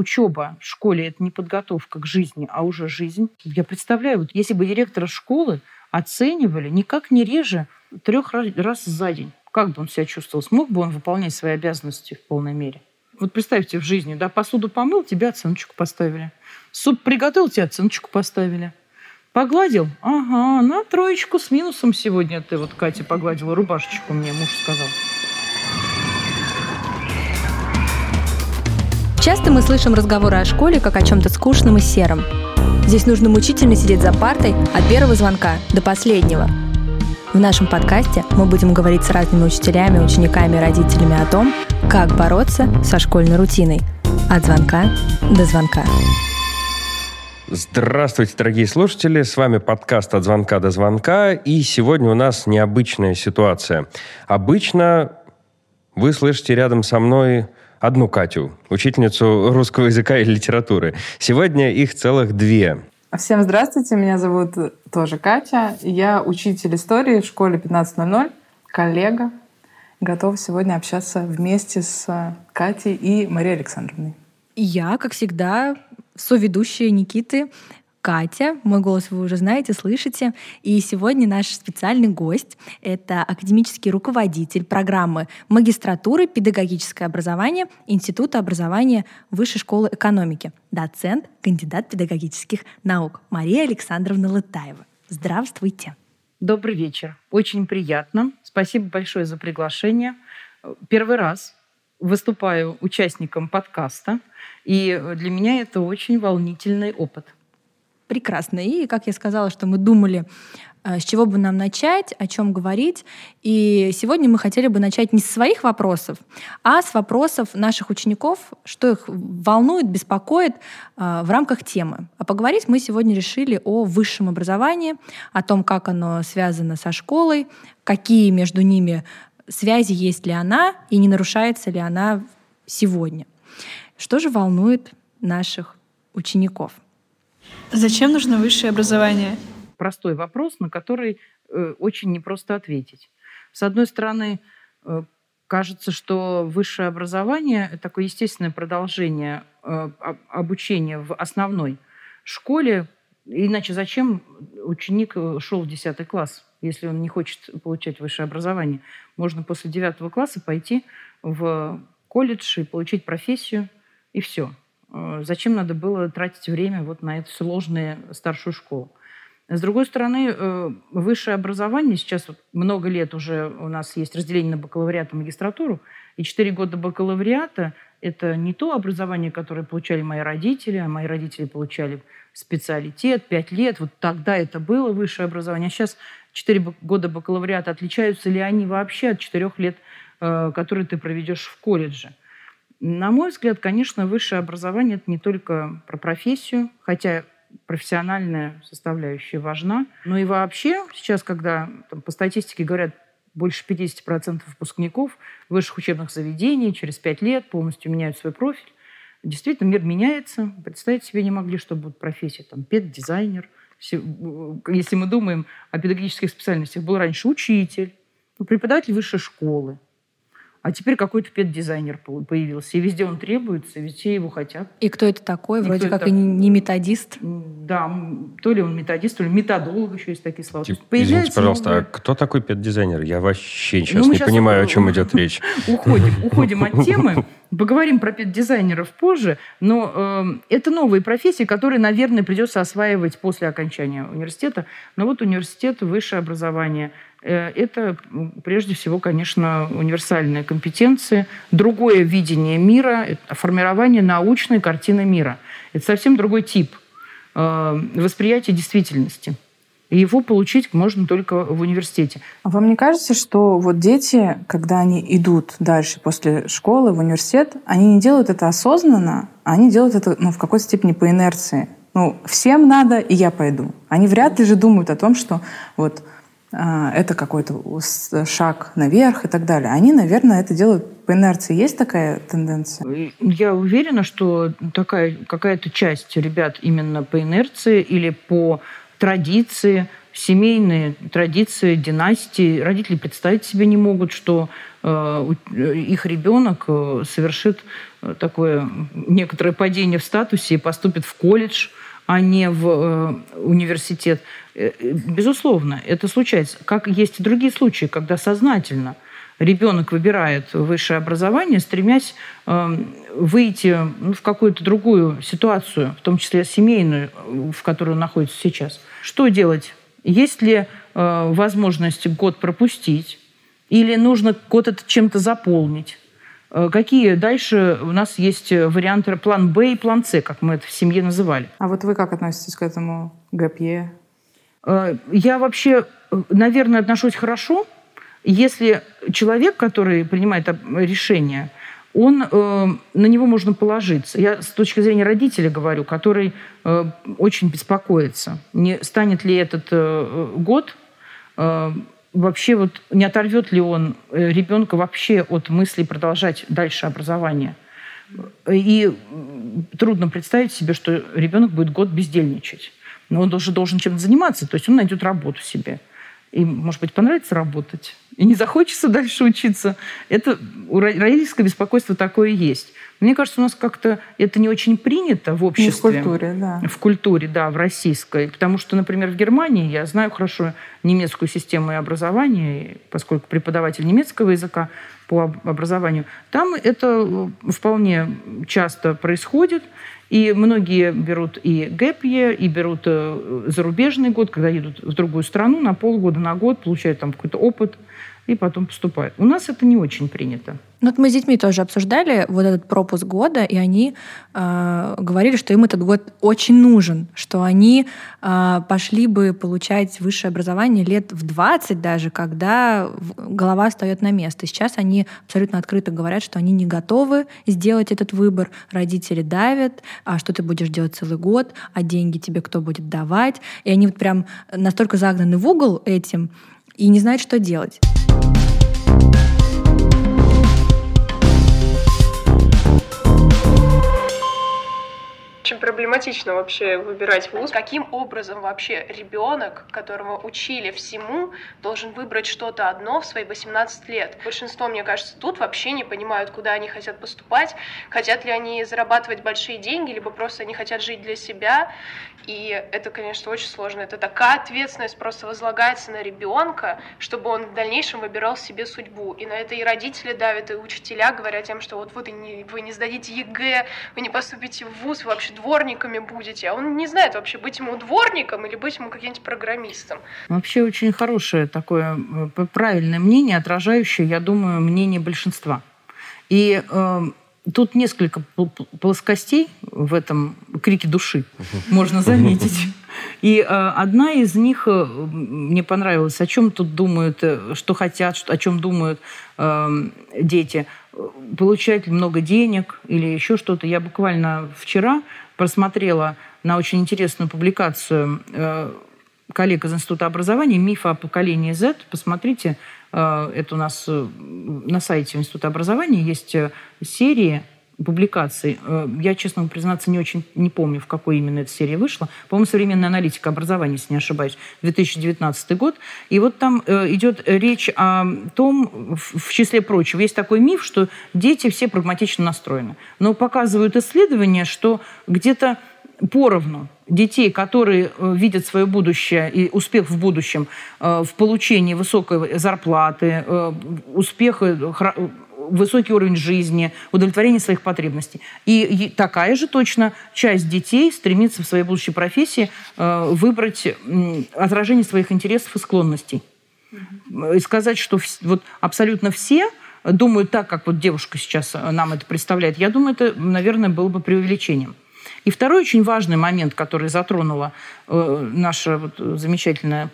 учеба в школе это не подготовка к жизни, а уже жизнь. Я представляю, вот если бы директора школы оценивали никак не реже трех раз за день, как бы он себя чувствовал? Смог бы он выполнять свои обязанности в полной мере? Вот представьте в жизни, да, посуду помыл, тебе оценочку поставили. Суп приготовил, тебе оценочку поставили. Погладил? Ага, на троечку с минусом сегодня ты вот, Катя, погладила рубашечку, мне муж сказал. Часто мы слышим разговоры о школе как о чем-то скучном и сером. Здесь нужно мучительно сидеть за партой от первого звонка до последнего. В нашем подкасте мы будем говорить с разными учителями, учениками и родителями о том, как бороться со школьной рутиной. От звонка до звонка. Здравствуйте, дорогие слушатели. С вами подкаст «От звонка до звонка». И сегодня у нас необычная ситуация. Обычно вы слышите рядом со мной одну Катю, учительницу русского языка и литературы. Сегодня их целых две. Всем здравствуйте, меня зовут тоже Катя. Я учитель истории в школе 15.00, коллега. Готова сегодня общаться вместе с Катей и Марией Александровной. Я, как всегда, соведущая Никиты, Катя. Мой голос вы уже знаете, слышите. И сегодня наш специальный гость — это академический руководитель программы магистратуры «Педагогическое образование» Института образования Высшей школы экономики, доцент, кандидат педагогических наук Мария Александровна Лытаева. Здравствуйте. Добрый вечер. Очень приятно. Спасибо большое за приглашение. Первый раз выступаю участником подкаста, и для меня это очень волнительный опыт — прекрасно. И, как я сказала, что мы думали, э, с чего бы нам начать, о чем говорить. И сегодня мы хотели бы начать не с своих вопросов, а с вопросов наших учеников, что их волнует, беспокоит э, в рамках темы. А поговорить мы сегодня решили о высшем образовании, о том, как оно связано со школой, какие между ними связи есть ли она и не нарушается ли она сегодня. Что же волнует наших учеников? Зачем нужно высшее образование? Простой вопрос, на который э, очень непросто ответить. С одной стороны, э, кажется, что высшее образование – такое естественное продолжение э, обучения в основной школе. Иначе зачем ученик шел в 10 класс, если он не хочет получать высшее образование? Можно после 9 класса пойти в колледж и получить профессию, и все. Э, зачем надо было тратить время вот на эту сложную старшую школу? С другой стороны, э, высшее образование, сейчас много лет уже у нас есть разделение на бакалавриат и магистратуру, и 4 года бакалавриата – это не то образование, которое получали мои родители, а мои родители получали специалитет, 5 лет, вот тогда это было высшее образование. А сейчас 4 года бакалавриата, отличаются ли они вообще от 4 лет, э, которые ты проведешь в колледже? На мой взгляд, конечно, высшее образование – это не только про профессию, хотя профессиональная составляющая важна, но и вообще сейчас, когда там, по статистике говорят, больше 50% выпускников высших учебных заведений через 5 лет полностью меняют свой профиль. Действительно, мир меняется. Представить себе не могли, что будут профессии. Там, педдизайнер. Если мы думаем о педагогических специальностях, был раньше учитель, ну, преподаватель высшей школы, а теперь какой-то педдизайнер появился. И везде он требуется, и везде его хотят. И кто это такой? И Вроде как и не методист. Да, то ли он методист, то ли методолог, еще есть такие слова. Типа, извините, пожалуйста, новые... а кто такой педдизайнер? Я вообще сейчас ну, не сейчас понимаю, о чем идет речь. Уходим, уходим от темы. Поговорим про педдизайнеров позже, но э, это новые профессии, которые, наверное, придется осваивать после окончания университета. Но вот университет, высшее образование – это прежде всего, конечно, универсальные компетенции, другое видение мира, формирование научной картины мира. Это совсем другой тип э, восприятия действительности. И его получить можно только в университете. А вам не кажется, что вот дети, когда они идут дальше после школы в университет, они не делают это осознанно, а они делают это ну, в какой-то степени по инерции. Ну, всем надо, и я пойду. Они вряд ли же думают о том, что вот это какой-то шаг наверх и так далее. Они, наверное, это делают по инерции. Есть такая тенденция? Я уверена, что такая какая-то часть ребят именно по инерции или по традиции семейные традиции, династии. Родители представить себе не могут, что э, их ребенок э, совершит э, такое некоторое падение в статусе и поступит в колледж, а не в университет. Безусловно, это случается. Как есть и другие случаи, когда сознательно ребенок выбирает высшее образование, стремясь выйти ну, в какую-то другую ситуацию, в том числе семейную, в которой он находится сейчас. Что делать? Есть ли э, возможность год пропустить? Или нужно год это чем-то заполнить? Э, какие дальше у нас есть варианты план Б и план С, как мы это в семье называли? А вот вы как относитесь к этому ГПЕ? Э, я вообще, наверное, отношусь хорошо, если человек, который принимает решение, он, э, на него можно положиться. Я с точки зрения родителя говорю, который э, очень беспокоится, не станет ли этот э, год э, вообще вот не оторвет ли он э, ребенка вообще от мысли продолжать дальше образование. И трудно представить себе, что ребенок будет год бездельничать. Но он должен, должен чем-то заниматься, то есть он найдет работу себе и, может быть, понравится работать, и не захочется дальше учиться. Это у родительское беспокойство такое есть. Мне кажется, у нас как-то это не очень принято в обществе. Не в культуре, да. В культуре, да, в российской. Потому что, например, в Германии я знаю хорошо немецкую систему образования, поскольку преподаватель немецкого языка по образованию, там это вполне часто происходит. И многие берут и гэпье, и берут э, зарубежный год, когда едут в другую страну на полгода, на год, получают там какой-то опыт – и потом поступают. У нас это не очень принято. Ну, вот мы с детьми тоже обсуждали вот этот пропуск года, и они э, говорили, что им этот год очень нужен, что они э, пошли бы получать высшее образование лет в 20 даже, когда голова встает на место. сейчас они абсолютно открыто говорят, что они не готовы сделать этот выбор. Родители давят, а что ты будешь делать целый год, а деньги тебе кто будет давать. И они вот прям настолько загнаны в угол этим и не знают, что делать. Thank you Очень проблематично вообще выбирать вуз. Каким образом вообще ребенок, которого учили всему, должен выбрать что-то одно в свои 18 лет? Большинство, мне кажется, тут вообще не понимают, куда они хотят поступать, хотят ли они зарабатывать большие деньги, либо просто они хотят жить для себя. И это, конечно, очень сложно. Это такая ответственность просто возлагается на ребенка, чтобы он в дальнейшем выбирал себе судьбу. И на это и родители давят, и учителя говорят тем, что вот вы не, вы не сдадите ЕГЭ, вы не поступите в ВУЗ, вы вообще дворниками будете. А он не знает вообще, быть ему дворником или быть ему каким-нибудь программистом. Вообще очень хорошее такое э, правильное мнение, отражающее, я думаю, мнение большинства. И э, Тут несколько плоскостей в этом крике души, можно заметить. И э, одна из них э, мне понравилась. О чем тут думают, э, что хотят, о чем думают э, дети. Получать много денег или еще что-то. Я буквально вчера просмотрела на очень интересную публикацию коллег из Института образования «Миф о поколении Z». Посмотрите, это у нас на сайте Института образования есть серии публикаций. Я, честно признаться, не очень не помню, в какой именно эта серия вышла. По-моему, «Современная аналитика образования», если не ошибаюсь, 2019 год. И вот там идет речь о том, в числе прочего, есть такой миф, что дети все прагматично настроены. Но показывают исследования, что где-то поровну детей, которые э, видят свое будущее и успех в будущем э, в получении высокой зарплаты, э, успех, высокий уровень жизни, удовлетворение своих потребностей. И такая же точно часть детей стремится в своей будущей профессии выбрать отражение своих интересов и склонностей. И сказать, что вот абсолютно все думают так, как вот девушка сейчас нам это представляет, я думаю, это, наверное, было бы преувеличением. И второй очень важный момент, который затронула э, наша вот замечательная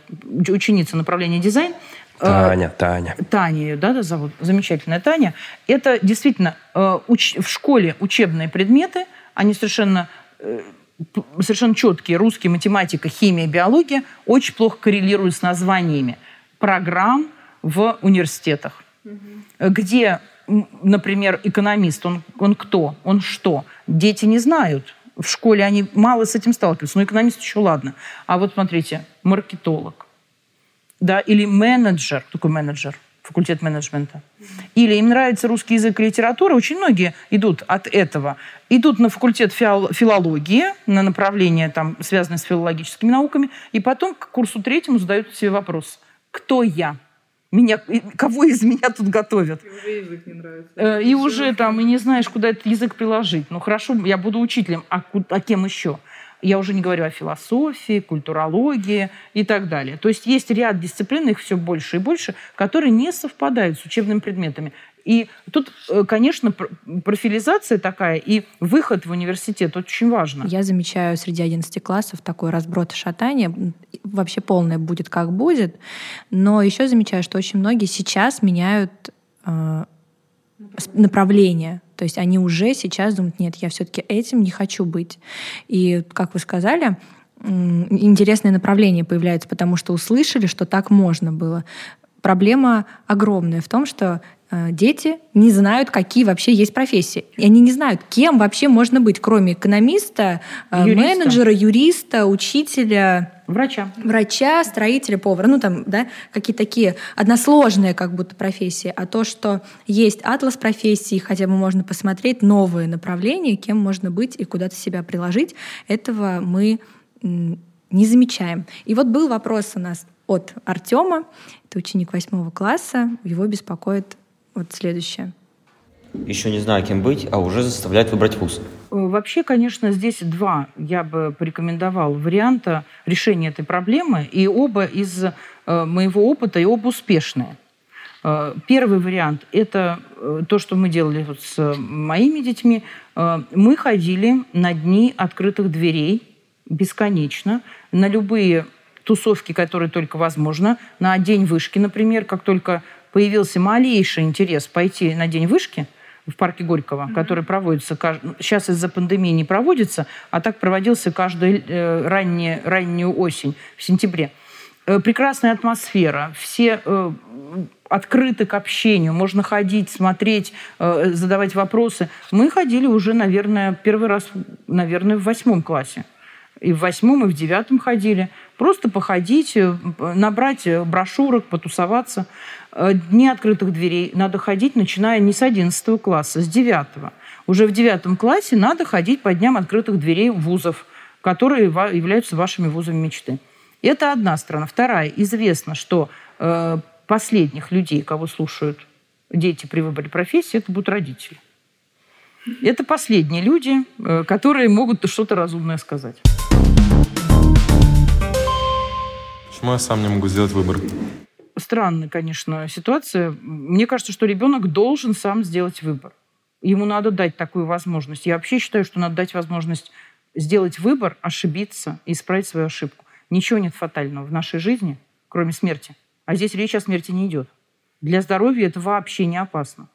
ученица направления дизайн, э, Таня, Таня. Таня ее, да, зовут, замечательная Таня. Это действительно э, уч- в школе учебные предметы, они совершенно э, совершенно четкие, русский, математика, химия, биология, очень плохо коррелируют с названиями программ в университетах, угу. где, например, экономист, он, он кто, он что? Дети не знают в школе они мало с этим сталкиваются. Но экономист еще ладно. А вот смотрите, маркетолог, да, или менеджер, такой менеджер, факультет менеджмента. Или им нравится русский язык и литература, очень многие идут от этого. Идут на факультет филологии, на направление, там, связанное с филологическими науками, и потом к курсу третьему задают себе вопрос, кто я? Меня, кого из меня тут готовят? И уже язык не нравится. Э, и уже там, и не знаешь, куда этот язык приложить. Ну хорошо, я буду учителем, а, а кем еще? Я уже не говорю о философии, культурологии и так далее. То есть есть ряд дисциплин, их все больше и больше, которые не совпадают с учебными предметами. И тут, э, конечно, профилизация такая и выход в университет очень важно. Я замечаю среди 11 классов такой разброд и шатание. Вообще полное будет как будет. Но еще замечаю, что очень многие сейчас меняют э, направление. То есть они уже сейчас думают, нет, я все-таки этим не хочу быть. И, как вы сказали, интересные направления появляются, потому что услышали, что так можно было. Проблема огромная в том, что Э, дети не знают, какие вообще есть профессии. И они не знают, кем вообще можно быть, кроме экономиста, э, юриста. менеджера, юриста, учителя. Врача. Врача, строителя, повара. Ну, там, да, какие-то такие односложные как будто профессии. А то, что есть атлас профессий, хотя бы можно посмотреть новые направления, кем можно быть и куда-то себя приложить, этого мы не замечаем. И вот был вопрос у нас от Артема, это ученик восьмого класса, его беспокоит вот следующее. Еще не знаю, кем быть, а уже заставляет выбрать вуз. Э, вообще, конечно, здесь два я бы порекомендовал варианта решения этой проблемы, и оба из э, моего опыта, и оба успешные. Э, первый вариант – это то, что мы делали вот с моими детьми. Мы ходили на дни открытых дверей бесконечно, на любые тусовки, которые только возможно, на день вышки, например, как только появился малейший интерес пойти на день вышки в парке Горького, mm-hmm. который проводится сейчас из-за пандемии не проводится, а так проводился каждую э, раннее, раннюю осень в сентябре. Э, прекрасная атмосфера, все э, открыты к общению, можно ходить, смотреть, э, задавать вопросы. Мы ходили уже, наверное, первый раз, наверное, в восьмом классе. И в восьмом, и в девятом ходили. Просто походить, э, набрать э, брошюрок, потусоваться. Э, дни открытых дверей надо ходить, начиная не с 11 класса, с 9. Уже в 9 классе надо ходить по дням открытых дверей вузов, которые являются вашими вузами мечты. Это одна сторона. Вторая. Известно, что э, последних людей, кого слушают дети при выборе профессии, это будут родители. Это последние люди, э, которые могут что-то разумное сказать. Почему я сам не могу сделать выбор? Странная, конечно, ситуация. Мне кажется, что ребенок должен сам сделать выбор. Ему надо дать такую возможность. Я вообще считаю, что надо дать возможность сделать выбор, ошибиться и исправить свою ошибку. Ничего нет фатального в нашей жизни, кроме смерти. А здесь речь о смерти не идет. Для здоровья это вообще не опасно.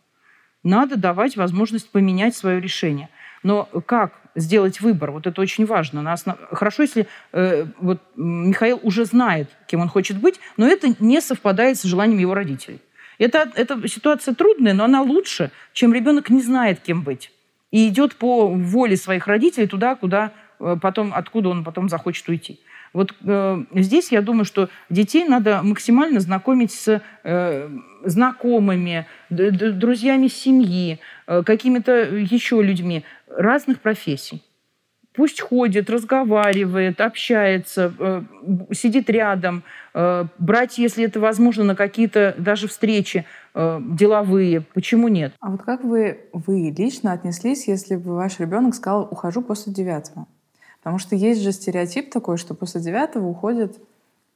Надо давать возможность поменять свое решение. Но как сделать выбор. Вот это очень важно. На основ... Хорошо, если э, вот Михаил уже знает, кем он хочет быть, но это не совпадает с желанием его родителей. Это, это ситуация трудная, но она лучше, чем ребенок не знает, кем быть. И идет по воле своих родителей туда, куда э, потом, откуда он потом захочет уйти. Вот э, здесь я думаю, что детей надо максимально знакомить с э, знакомыми, друзьями семьи, э, какими-то еще людьми разных профессий. Пусть ходит, разговаривает, общается, э, сидит рядом, э, брать, если это возможно, на какие-то даже встречи э, деловые. Почему нет? А вот как вы, вы лично отнеслись, если бы ваш ребенок сказал «ухожу после девятого»? Потому что есть же стереотип такой, что после девятого уходят,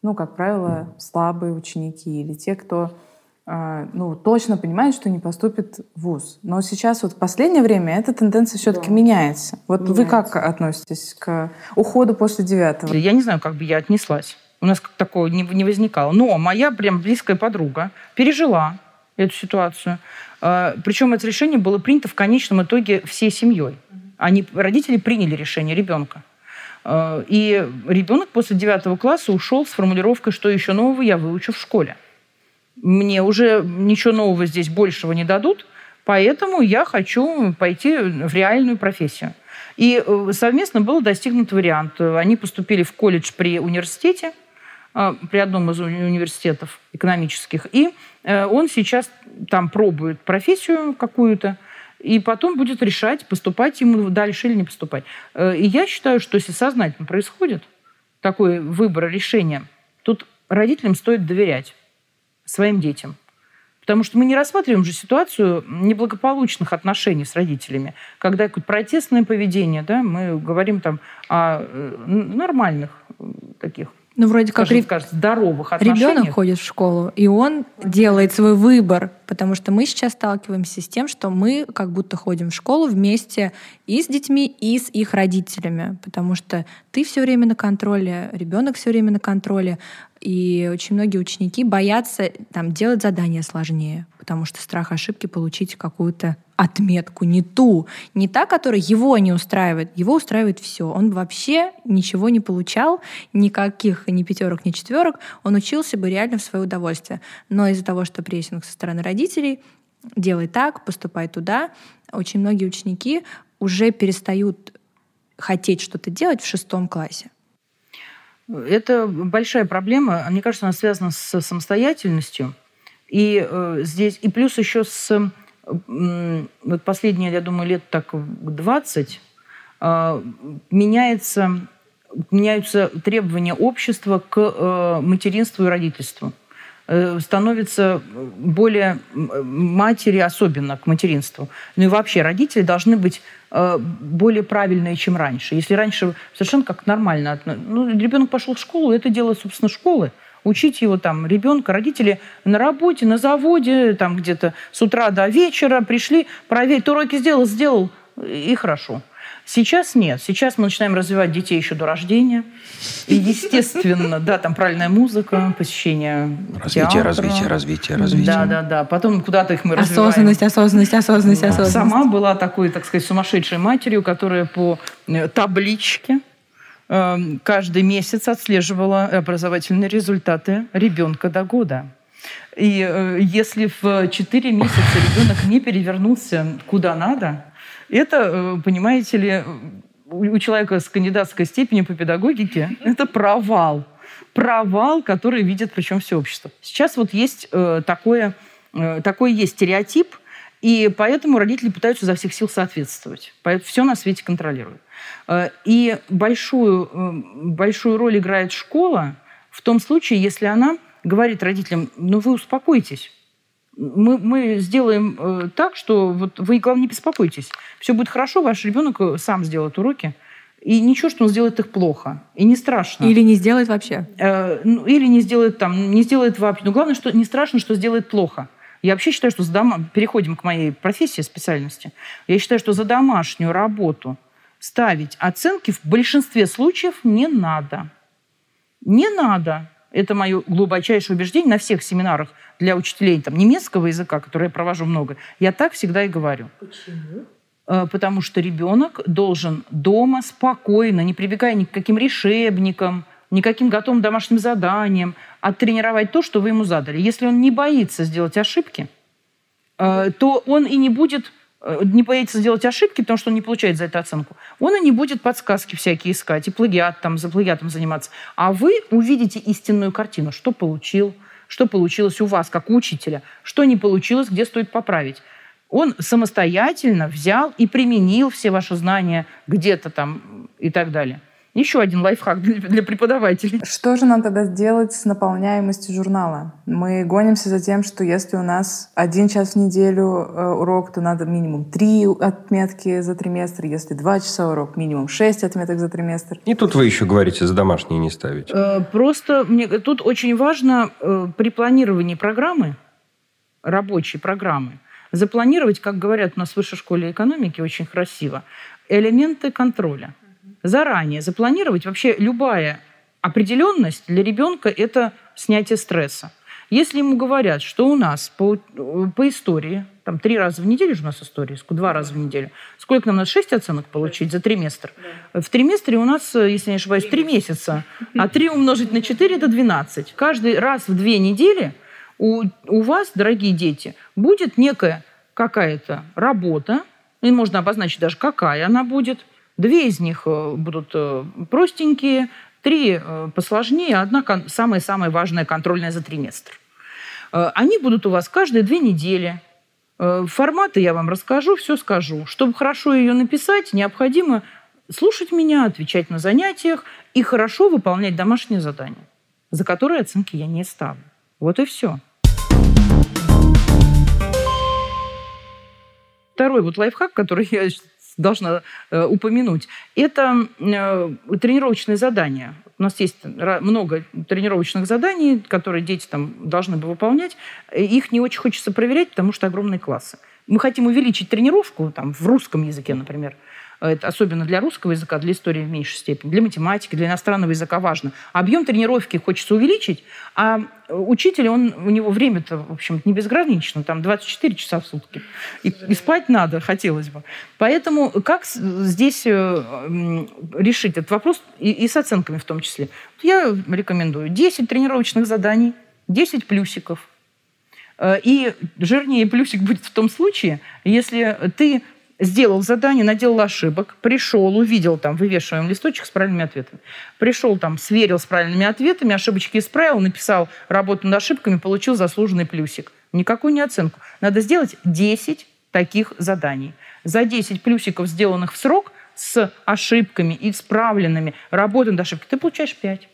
ну, как правило, слабые ученики или те, кто ну, точно понимает, что не поступит в ВУЗ. Но сейчас вот в последнее время эта тенденция все-таки да. меняется. Вот меняется. вы как относитесь к уходу после девятого? Я не знаю, как бы я отнеслась. У нас такого не, не возникало. Но моя прям близкая подруга пережила эту ситуацию. А, Причем это решение было принято в конечном итоге всей семьей. Они, родители приняли решение ребенка. А, и ребенок после девятого класса ушел с формулировкой, что еще нового я выучу в школе мне уже ничего нового здесь большего не дадут, поэтому я хочу пойти в реальную профессию. И э, совместно был достигнут вариант. Они поступили в колледж при университете, при одном из университетов экономических. И он сейчас там пробует профессию какую-то, и потом будет решать, поступать ему дальше или не поступать. И я считаю, что если сознательно происходит такой выбор, решение, тут родителям стоит доверять своим детям. Потому что мы не рассматриваем же ситуацию неблагополучных отношений с родителями, когда какое-то протестное поведение, да, мы говорим там о э, нормальных таких ну, вроде как скажем, скажем, здоровых отношениях. Ребенок ходит в школу, и он делает свой выбор, потому что мы сейчас сталкиваемся с тем, что мы как будто ходим в школу вместе и с детьми, и с их родителями, потому что ты все время на контроле, ребенок все время на контроле, и очень многие ученики боятся там, делать задания сложнее, потому что страх ошибки получить какую-то отметку, не ту, не та, которая его не устраивает. Его устраивает все. Он вообще ничего не получал, никаких ни пятерок, ни четверок. Он учился бы реально в свое удовольствие. Но из-за того, что прессинг со стороны родителей, делай так, поступай туда, очень многие ученики уже перестают хотеть что-то делать в шестом классе. Это большая проблема. Мне кажется, она связана с самостоятельностью. И э, здесь, и плюс еще с вот последние, я думаю, лет так 20 э, меняется, меняются требования общества к э, материнству и родительству. Э, становится более матери особенно к материнству. Ну и вообще родители должны быть э, более правильные, чем раньше. Если раньше совершенно как нормально, ну, ребенок пошел в школу, это дело, собственно, школы. Учить его там, ребенка, родители на работе, на заводе, там где-то с утра до вечера пришли, проверить, уроки сделал, сделал, и хорошо. Сейчас нет. Сейчас мы начинаем развивать детей еще до рождения. И, естественно, да, там правильная музыка, посещение Развитие, театра. развитие, развитие, развитие. Да, да, да. Потом куда-то их мы развиваем. Осознанность, осознанность, осознанность, осознанность. Сама была такой, так сказать, сумасшедшей матерью, которая по э, табличке э, каждый месяц отслеживала образовательные результаты ребенка до года. И э, если в 4 месяца ребенок не перевернулся куда надо, это, э, понимаете ли, у человека с кандидатской степенью по педагогике это провал. Провал, который видит причем все общество. Сейчас вот есть э, такое, э, такой есть стереотип, и поэтому родители пытаются изо всех сил соответствовать. Поэтому все на свете контролируют. И большую, большую роль играет школа в том случае, если она говорит родителям, ну вы успокойтесь, мы, мы сделаем э, так, что вот вы, главное, не беспокойтесь. Все будет хорошо, ваш ребенок э, сам сделает уроки. И ничего, что он сделает их плохо. И не страшно. Или не сделает вообще. Э, ну, или не сделает там, не сделает вообще. Но главное, что не страшно, что сделает плохо. Я вообще считаю, что за дом... переходим к моей профессии, специальности. Я считаю, что за домашнюю работу ставить оценки в большинстве случаев не надо. Не надо. Это мое глубочайшее убеждение на всех семинарах для учителей там, немецкого языка, которые я провожу много. Я так всегда и говорю. Почему? Э, потому что ребенок должен дома спокойно, не прибегая ни к каким решебникам, никаким готовым домашним заданиям, оттренировать то, что вы ему задали. Если он не боится сделать ошибки, э, то он и не будет не боится сделать ошибки, потому что он не получает за это оценку, он и не будет подсказки всякие искать и плагиат, там, за плагиатом заниматься. А вы увидите истинную картину, что получил, что получилось у вас, как у учителя, что не получилось, где стоит поправить. Он самостоятельно взял и применил все ваши знания где-то там и так далее. Еще один лайфхак для преподавателей. Что же нам тогда сделать с наполняемостью журнала? Мы гонимся за тем, что если у нас один час в неделю э, урок, то надо минимум три отметки за триместр. Если два часа урок, минимум шесть отметок за триместр. И тут вы еще говорите, за домашние не ставить. Э, просто мне тут очень важно э, при планировании программы, рабочей программы, запланировать, как говорят у нас в высшей школе экономики очень красиво, элементы контроля – заранее запланировать. Вообще любая определенность для ребенка – это снятие стресса. Если ему говорят, что у нас по, по истории, там три раза в неделю же у нас история, два раза в неделю, сколько нам надо? Шесть оценок получить за триместр? Да. В триместре у нас, если не ошибаюсь, три месяца, а три умножить на четыре – это 12. Каждый раз в две недели у, у вас, дорогие дети, будет некая какая-то работа, и можно обозначить даже, какая она будет – Две из них э, будут э, простенькие, три э, посложнее, одна самая-самая важная контрольная за триместр. Они будут у вас каждые две недели. Форматы я вам расскажу, все скажу. Чтобы хорошо ее написать, необходимо слушать меня, отвечать на занятиях и хорошо выполнять домашние задания, за которые оценки я не ставлю. Вот и все. Второй вот лайфхак, который я должна э, упомянуть, это э, тренировочные задания. У нас есть много тренировочных заданий, которые дети там должны бы выполнять. Их не очень хочется проверять, потому что огромные классы. Мы хотим увеличить тренировку там, в русском языке, например, это особенно для русского языка, для истории в меньшей степени, для математики, для иностранного языка важно. Объем тренировки хочется увеличить, а учитель, он, у него время-то, в общем не безгранично, там 24 часа в сутки. И, и спать надо, хотелось бы. Поэтому как здесь э, решить этот вопрос, и, и с оценками в том числе? Я рекомендую 10 тренировочных заданий, 10 плюсиков. Э, и жирнее плюсик будет в том случае, если ты сделал задание, наделал ошибок, пришел, увидел, там, вывешиваем листочек с правильными ответами. Пришел, там, сверил с правильными ответами, ошибочки исправил, написал работу над ошибками, получил заслуженный плюсик. Никакую не оценку. Надо сделать 10 таких заданий. За 10 плюсиков, сделанных в срок, с ошибками исправленными работой над ошибкой, ты получаешь 5.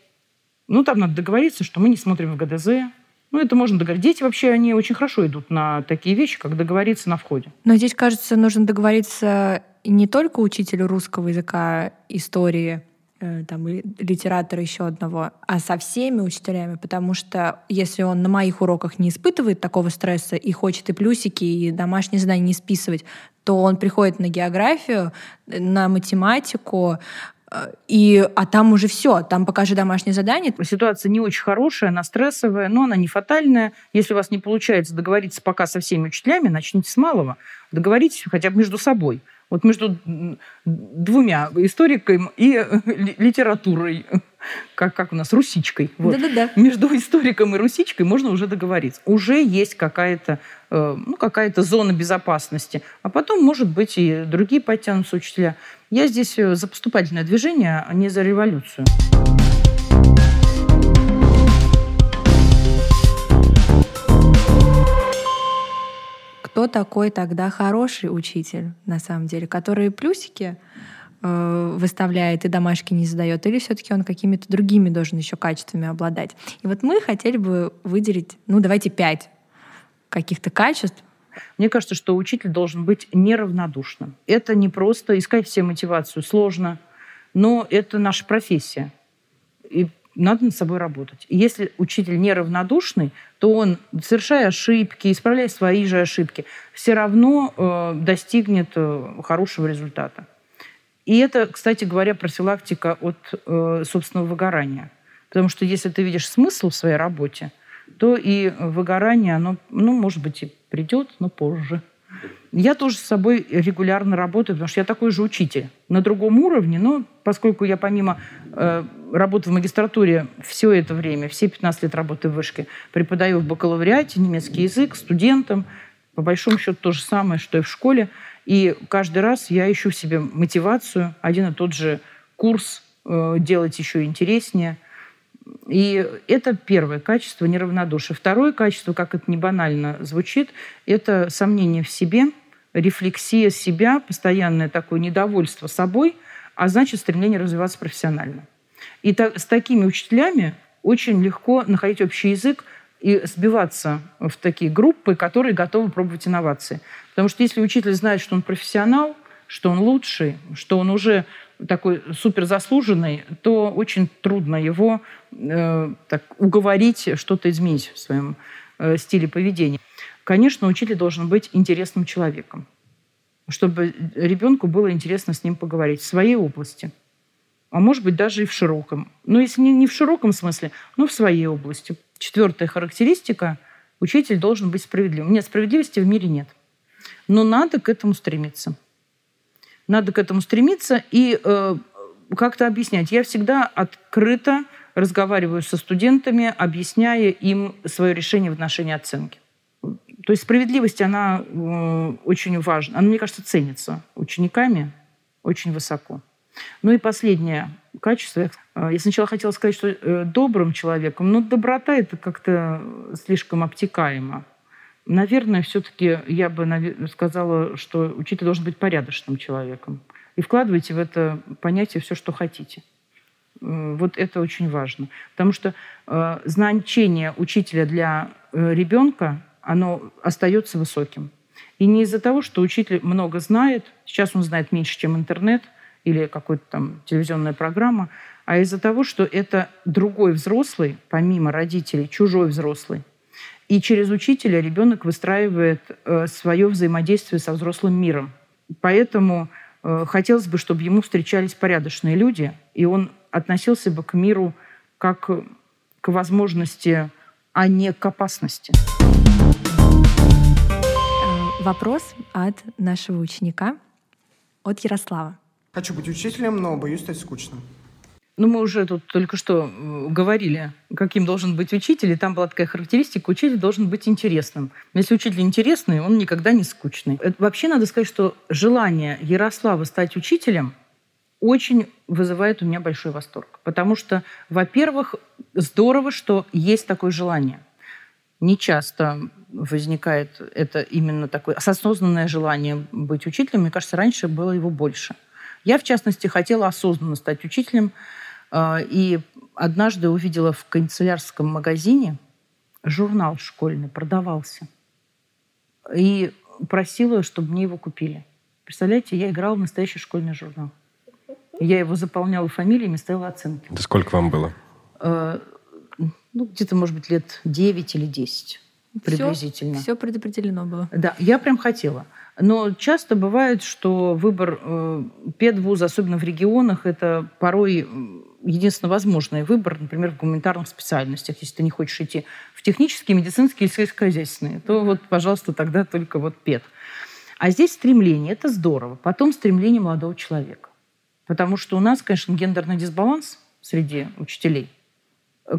Ну, там надо договориться, что мы не смотрим в ГДЗ, ну, это можно договориться. Дети вообще, они очень хорошо идут на такие вещи, как договориться на входе. Но здесь, кажется, нужно договориться не только учителю русского языка, истории, э, там, литератора еще одного, а со всеми учителями, потому что если он на моих уроках не испытывает такого стресса и хочет и плюсики, и домашние задания не списывать, то он приходит на географию, на математику, и, а там уже все, там покажи домашнее задание. Ситуация не очень хорошая, она стрессовая, но она не фатальная. Если у вас не получается договориться пока со всеми учителями, начните с малого. Договоритесь хотя бы между собой. Вот между двумя историком и э, литературой, как, как у нас, русичкой. Вот. Да-да-да. Между историком и русичкой можно уже договориться. Уже есть какая-то э, ну, какая зона безопасности. А потом, может быть, и другие подтянутся учителя. Я здесь э, за поступательное движение, а не за революцию. Кто такой тогда хороший учитель, на самом деле, который плюсики э, выставляет и домашки не задает, или все-таки он какими-то другими должен еще качествами обладать. И вот мы хотели бы выделить, ну давайте пять каких-то качеств, мне кажется, что учитель должен быть неравнодушным. Это не просто искать все мотивацию, сложно, но это наша профессия. И надо над собой работать. И если учитель неравнодушный, то он, совершая ошибки, исправляя свои же ошибки, все равно э, достигнет э, хорошего результата. И это, кстати говоря, профилактика от э, собственного выгорания. Потому что если ты видишь смысл в своей работе, то и выгорание, оно, ну, может быть, и придет, но позже. Я тоже с собой регулярно работаю, потому что я такой же учитель. На другом уровне, но поскольку я помимо э, работы в магистратуре все это время, все 15 лет работы в вышке, преподаю в бакалавриате немецкий язык студентам, по большому счету то же самое, что и в школе. И каждый раз я ищу в себе мотивацию, один и тот же курс э, делать еще интереснее – и это первое качество неравнодушие. Второе качество, как это не банально звучит, это сомнение в себе, рефлексия себя, постоянное такое недовольство собой, а значит стремление развиваться профессионально. И та, с такими учителями очень легко находить общий язык и сбиваться в такие группы, которые готовы пробовать инновации. Потому что если учитель знает, что он профессионал, что он лучший, что он уже такой суперзаслуженный, то очень трудно его э, так, уговорить что-то изменить в своем э, стиле поведения. Конечно, учитель должен быть интересным человеком, чтобы ребенку было интересно с ним поговорить в своей области. А может быть, даже и в широком. Но если не, не в широком смысле, но в своей области. Четвертая характеристика – учитель должен быть справедливым. Нет, справедливости в мире нет. Но надо к этому стремиться. Надо к этому стремиться и э, как-то объяснять. Я всегда открыто разговариваю со студентами, объясняя им свое решение в отношении оценки. То есть справедливость, она э, очень важна. Она, мне кажется, ценится учениками очень высоко. Ну и последнее качество, Э, я сначала хотела сказать, что э, добрым человеком, но доброта это как-то слишком обтекаемо. Наверное, все-таки я бы сказала, что учитель должен быть порядочным человеком. И вкладывайте в это понятие все, что хотите. Вот это очень важно. Потому что э, значение учителя для э, ребенка, оно остается высоким. И не из-за того, что учитель много знает, сейчас он знает меньше, чем интернет или какая-то там телевизионная программа, а из-за того, что это другой взрослый, помимо родителей, чужой взрослый. И через учителя ребенок выстраивает э, свое взаимодействие со взрослым миром. Поэтому э, хотелось бы, чтобы ему встречались порядочные люди, и он относился бы к миру как к возможности, а не к опасности. Э, вопрос от нашего ученика, от Ярослава. Хочу быть учителем, но боюсь стать скучным. Ну, мы уже тут только что говорили, каким должен быть учитель, и там была такая характеристика, учитель должен быть интересным. Если учитель интересный, он никогда не скучный. Это, вообще надо сказать, что желание Ярослава стать учителем очень вызывает у меня большой восторг. Потому что, во-первых, здорово, что есть такое желание. Не часто возникает это именно такое осознанное желание быть учителем. Мне кажется, раньше было его больше. Я, в частности, хотела осознанно стать учителем. А, и однажды увидела в канцелярском магазине журнал школьный, продавался. И просила, чтобы мне его купили. Представляете, я играла в настоящий школьный журнал. Я его заполняла фамилиями, ставила оценки. Да сколько вам было? Э, ну, где-то, может быть, лет 9 или 10 приблизительно. Все, все предопределено было. Да, я прям хотела. Но часто бывает, что выбор э, педвуза, особенно в регионах, это порой единственно возможный выбор, например, в гуманитарных специальностях. Если ты не хочешь идти в технические, медицинские или сельскохозяйственные, то вот, пожалуйста, тогда только вот пед. А здесь стремление, это здорово. Потом стремление молодого человека. Потому что у нас, конечно, гендерный дисбаланс среди учителей.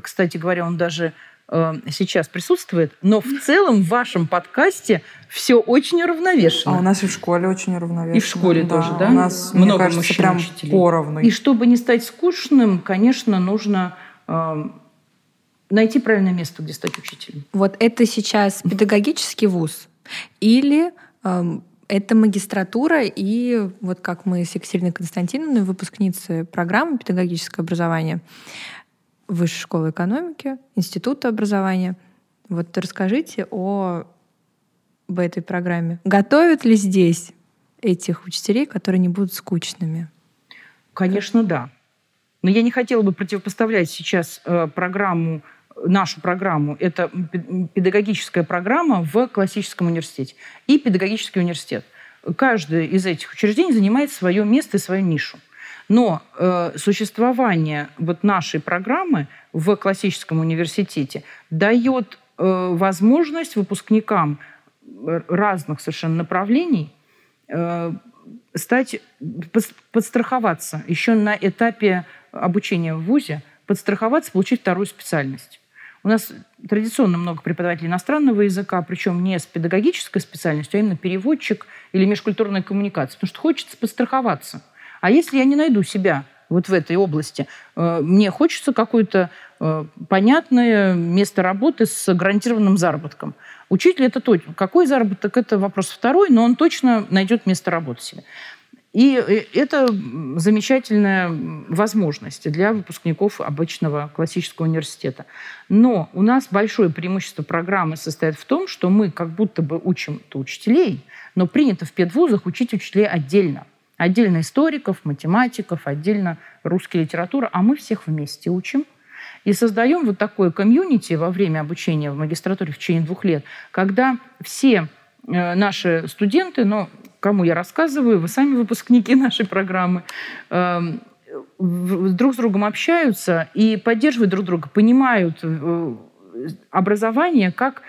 Кстати говоря, он даже э, сейчас присутствует, но в целом в вашем подкасте все очень уравновешено. А у нас и в школе очень уравновешено. И в школе да, тоже, да? У нас, много мне кажется, мужчин прям учителей. поровну. И чтобы не стать скучным, конечно, нужно э, найти правильное место, где стать учителем. Вот это сейчас педагогический вуз или э, это магистратура, и вот как мы с Екатериной Константиновной, выпускницы программы педагогическое образование Высшей школы экономики, Института образования. Вот расскажите о об этой программе. Готовят ли здесь этих учителей, которые не будут скучными? Конечно, да. Но я не хотела бы противопоставлять сейчас э, программу нашу программу. Это педагогическая программа в классическом университете и педагогический университет. Каждое из этих учреждений занимает свое место и свою нишу. Но э, существование вот нашей программы в классическом университете дает э, возможность выпускникам разных совершенно направлений э, стать, подстраховаться еще на этапе обучения в ВУЗе, подстраховаться, получить вторую специальность. У нас традиционно много преподавателей иностранного языка, причем не с педагогической специальностью, а именно переводчик или межкультурная коммуникация, потому что хочется подстраховаться. А если я не найду себя вот в этой области, э, мне хочется какое-то э, понятное место работы с гарантированным заработком. Учитель это точно. Какой заработок, это вопрос второй, но он точно найдет место работы себе. И э, это замечательная возможность для выпускников обычного классического университета. Но у нас большое преимущество программы состоит в том, что мы как будто бы учим учителей, но принято в педвузах учить учителей отдельно. Отдельно историков, математиков, отдельно русская литература, а мы всех вместе учим. И создаем вот такое комьюнити во время обучения в магистратуре в течение двух лет, когда все э, наши студенты, но кому я рассказываю, вы сами выпускники нашей программы, эм, друг с другом общаются и поддерживают друг друга, понимают э, образование как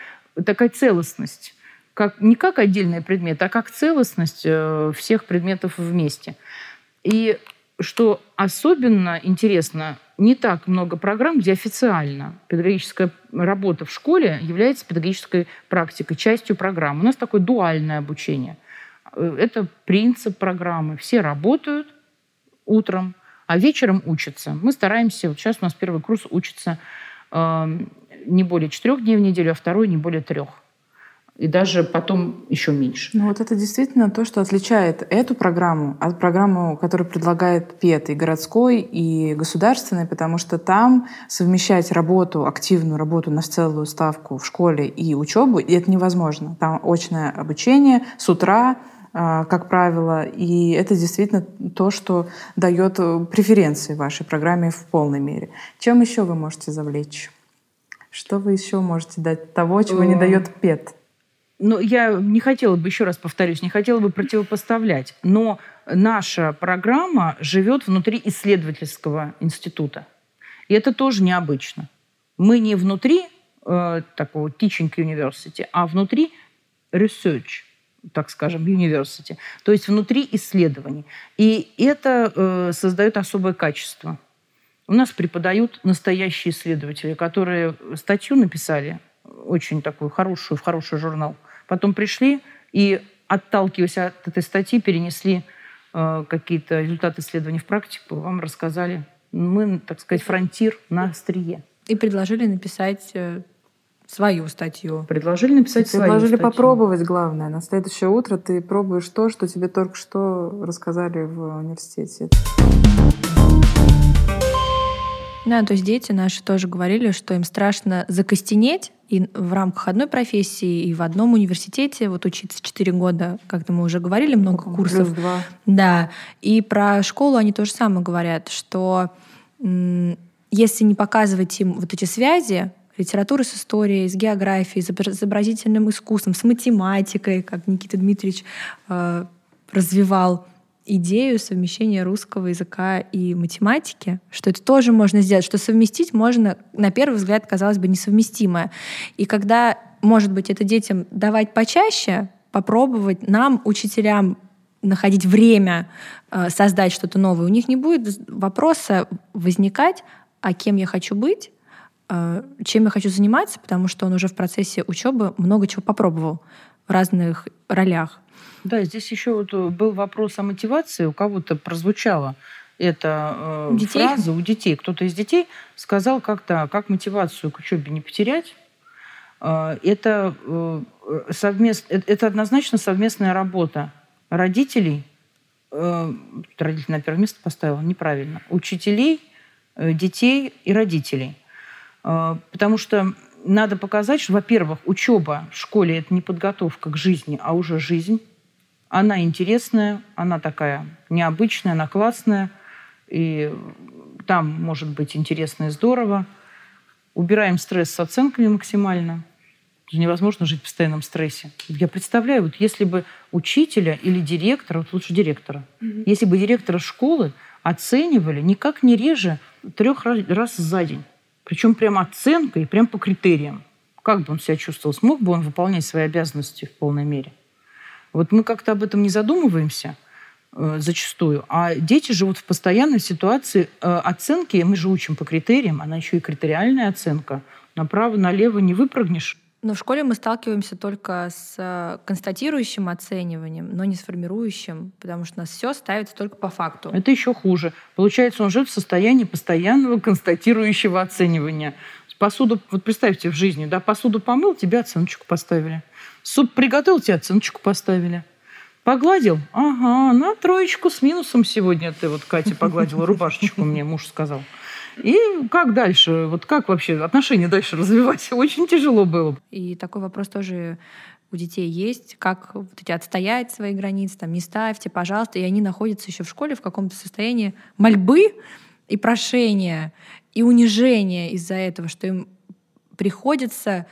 такая целостность, как, не как отдельный предмет, а как целостность э, всех предметов вместе. И что особенно интересно, не так много программ, где официально педагогическая работа в школе является педагогической практикой, частью программы. У нас такое дуальное обучение. Э, это принцип программы. Все работают утром, а вечером учатся. Мы стараемся, вот сейчас у нас первый курс учится э, не более четырех дней в неделю, а второй не более трех и даже потом еще меньше. Ну вот это действительно то, что отличает эту программу от программы, которую предлагает ПЕТ и городской, и государственной, потому что там совмещать работу, активную работу на целую ставку в школе и учебу, и это невозможно. Там очное обучение с утра, а, как правило, и это действительно то, что дает преференции вашей программе в полной мере. Чем еще вы можете завлечь? Что вы еще можете дать того, чего не дает ПЕТ? Ну, я не хотела бы, еще раз повторюсь, не хотела бы противопоставлять, но наша программа живет внутри исследовательского института. И это тоже необычно. Мы не внутри э, такого teaching university, а внутри research, так скажем, university, то есть внутри исследований. И это э, создает особое качество. У нас преподают настоящие исследователи, которые статью написали очень такую хорошую, в хороший журнал. Потом пришли и, отталкиваясь от этой статьи, перенесли э, какие-то результаты исследований в практику, вам рассказали. Мы, так сказать, фронтир на острие. И предложили написать э, свою статью. Предложили написать свою Предложили статью. попробовать, главное. На следующее утро ты пробуешь то, что тебе только что рассказали в университете. Да, то есть дети наши тоже говорили, что им страшно закостенеть и в рамках одной профессии, и в одном университете, вот учиться 4 года, как-то мы уже говорили, много Плюс курсов. два. Да, и про школу они тоже самое говорят, что если не показывать им вот эти связи, литературы с историей, с географией, с изобра- изобразительным искусством, с математикой, как Никита Дмитриевич э, развивал идею совмещения русского языка и математики, что это тоже можно сделать, что совместить можно, на первый взгляд, казалось бы, несовместимое. И когда, может быть, это детям давать почаще, попробовать нам, учителям, находить время э, создать что-то новое, у них не будет вопроса возникать, а кем я хочу быть, э, чем я хочу заниматься, потому что он уже в процессе учебы много чего попробовал в разных ролях. Да, здесь еще вот э, был вопрос о мотивации. У кого-то прозвучала эта э, детей? фраза у детей. Кто-то из детей сказал как-то, как мотивацию к учебе не потерять. Э, это, э, совмест... это однозначно совместная работа родителей, э, родителей на первое место поставила, неправильно, учителей, э, детей и родителей. Э, Потому что надо показать, что, во-первых, учеба в школе – это не подготовка к жизни, а уже жизнь. Она интересная, она такая необычная, она классная. И там может быть интересно и здорово. Убираем стресс с оценками максимально. Невозможно жить в постоянном стрессе. Я представляю, вот если бы учителя или директора, вот лучше директора, если бы директора школы оценивали никак не реже трех раз, за день. Причем прям оценкой прям по критериям. Как бы он себя чувствовал? Смог бы он выполнять свои обязанности в полной мере? Вот мы как-то об этом не задумываемся э, зачастую, а дети живут в постоянной ситуации э, оценки. Мы же учим по критериям, она еще и критериальная оценка. Направо-налево не выпрыгнешь. Но в школе мы сталкиваемся только с э, констатирующим оцениванием, но не с формирующим, потому что у нас все ставится только по факту. Это еще хуже. Получается, он живет в состоянии постоянного констатирующего оценивания. Посуду, вот представьте в жизни, да, посуду помыл, тебе оценочку поставили. Суп приготовил, тебе оценочку поставили. Погладил? Ага, на троечку с минусом сегодня ты вот, Катя, погладила рубашечку, мне муж сказал. И как дальше? Вот как вообще отношения дальше развивать? Очень тяжело было. И такой вопрос тоже у детей есть, как вот эти отстоять свои границы, там, не ставьте, пожалуйста. И они находятся еще в школе в каком-то состоянии мольбы и прошения, и унижения из-за этого, что им приходится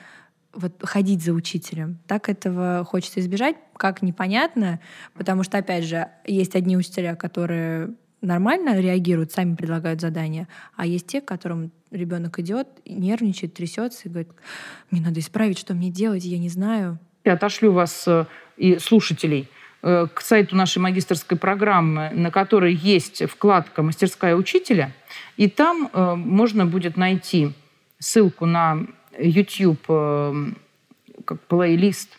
вот ходить за учителем. Так этого хочется избежать, как непонятно, потому что, опять же, есть одни учителя, которые нормально реагируют, сами предлагают задания, а есть те, к которым ребенок идет, нервничает, трясется и говорит, мне надо исправить, что мне делать, я не знаю. Я отошлю вас э, и слушателей э, к сайту нашей магистрской программы, на которой есть вкладка «Мастерская учителя», и там э, можно будет найти ссылку на YouTube э, как плейлист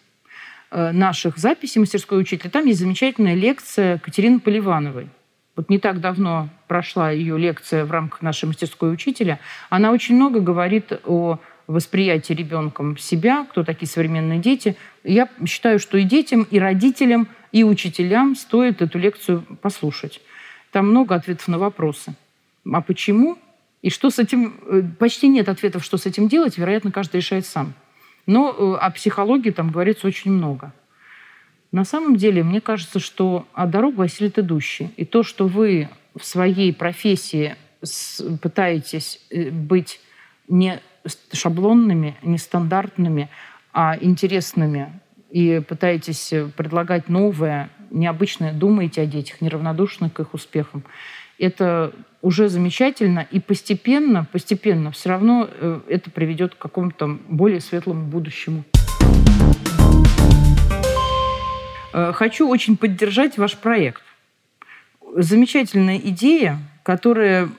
э, наших записей мастерской учителя. Там есть замечательная лекция Катерины Поливановой. вот не так давно прошла ее лекция в рамках нашей мастерской учителя, она очень много говорит о восприятии ребенком себя, кто такие современные дети. Я считаю, что и детям, и родителям, и учителям стоит эту лекцию послушать. Там много ответов на вопросы. А почему? И что с этим... Э, почти нет ответов, что с этим делать. Вероятно, каждый решает сам. Но э, о психологии там говорится очень много. На самом деле, мне кажется, что а дорогу осилит идущий. И то, что вы в своей профессии пытаетесь э, быть не шаблонными, не стандартными, а интересными и пытаетесь предлагать новое, необычное, думаете о детях, неравнодушны к их успехам, это уже замечательно, и постепенно, постепенно все равно э, это приведет к какому-то более светлому будущему. Э, хочу очень поддержать ваш проект. Замечательная идея, которая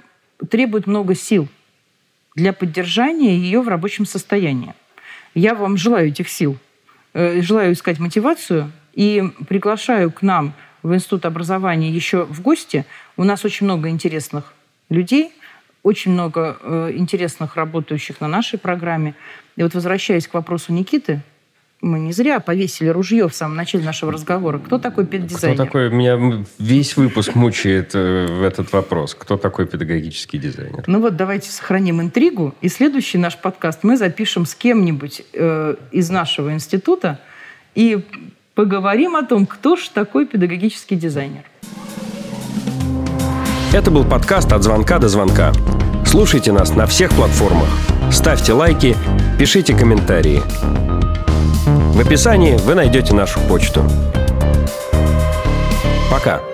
требует много сил для поддержания ее в рабочем состоянии. Я вам желаю этих сил, э, желаю искать мотивацию и приглашаю к нам в Институт образования еще в гости. У нас очень много интересных людей, очень много э, интересных работающих на нашей программе. И вот возвращаясь к вопросу Никиты, мы не зря повесили ружье в самом начале нашего разговора. Кто такой педдизайнер? Кто такой? Меня весь выпуск мучает э, этот вопрос. Кто такой педагогический дизайнер? Ну вот давайте сохраним интригу. И следующий наш подкаст мы запишем с кем-нибудь э, из нашего института и поговорим о том, кто же такой педагогический дизайнер. Это был подкаст «От звонка до звонка». Слушайте нас на всех платформах. Ставьте лайки, пишите комментарии. В описании вы найдете нашу почту. Пока.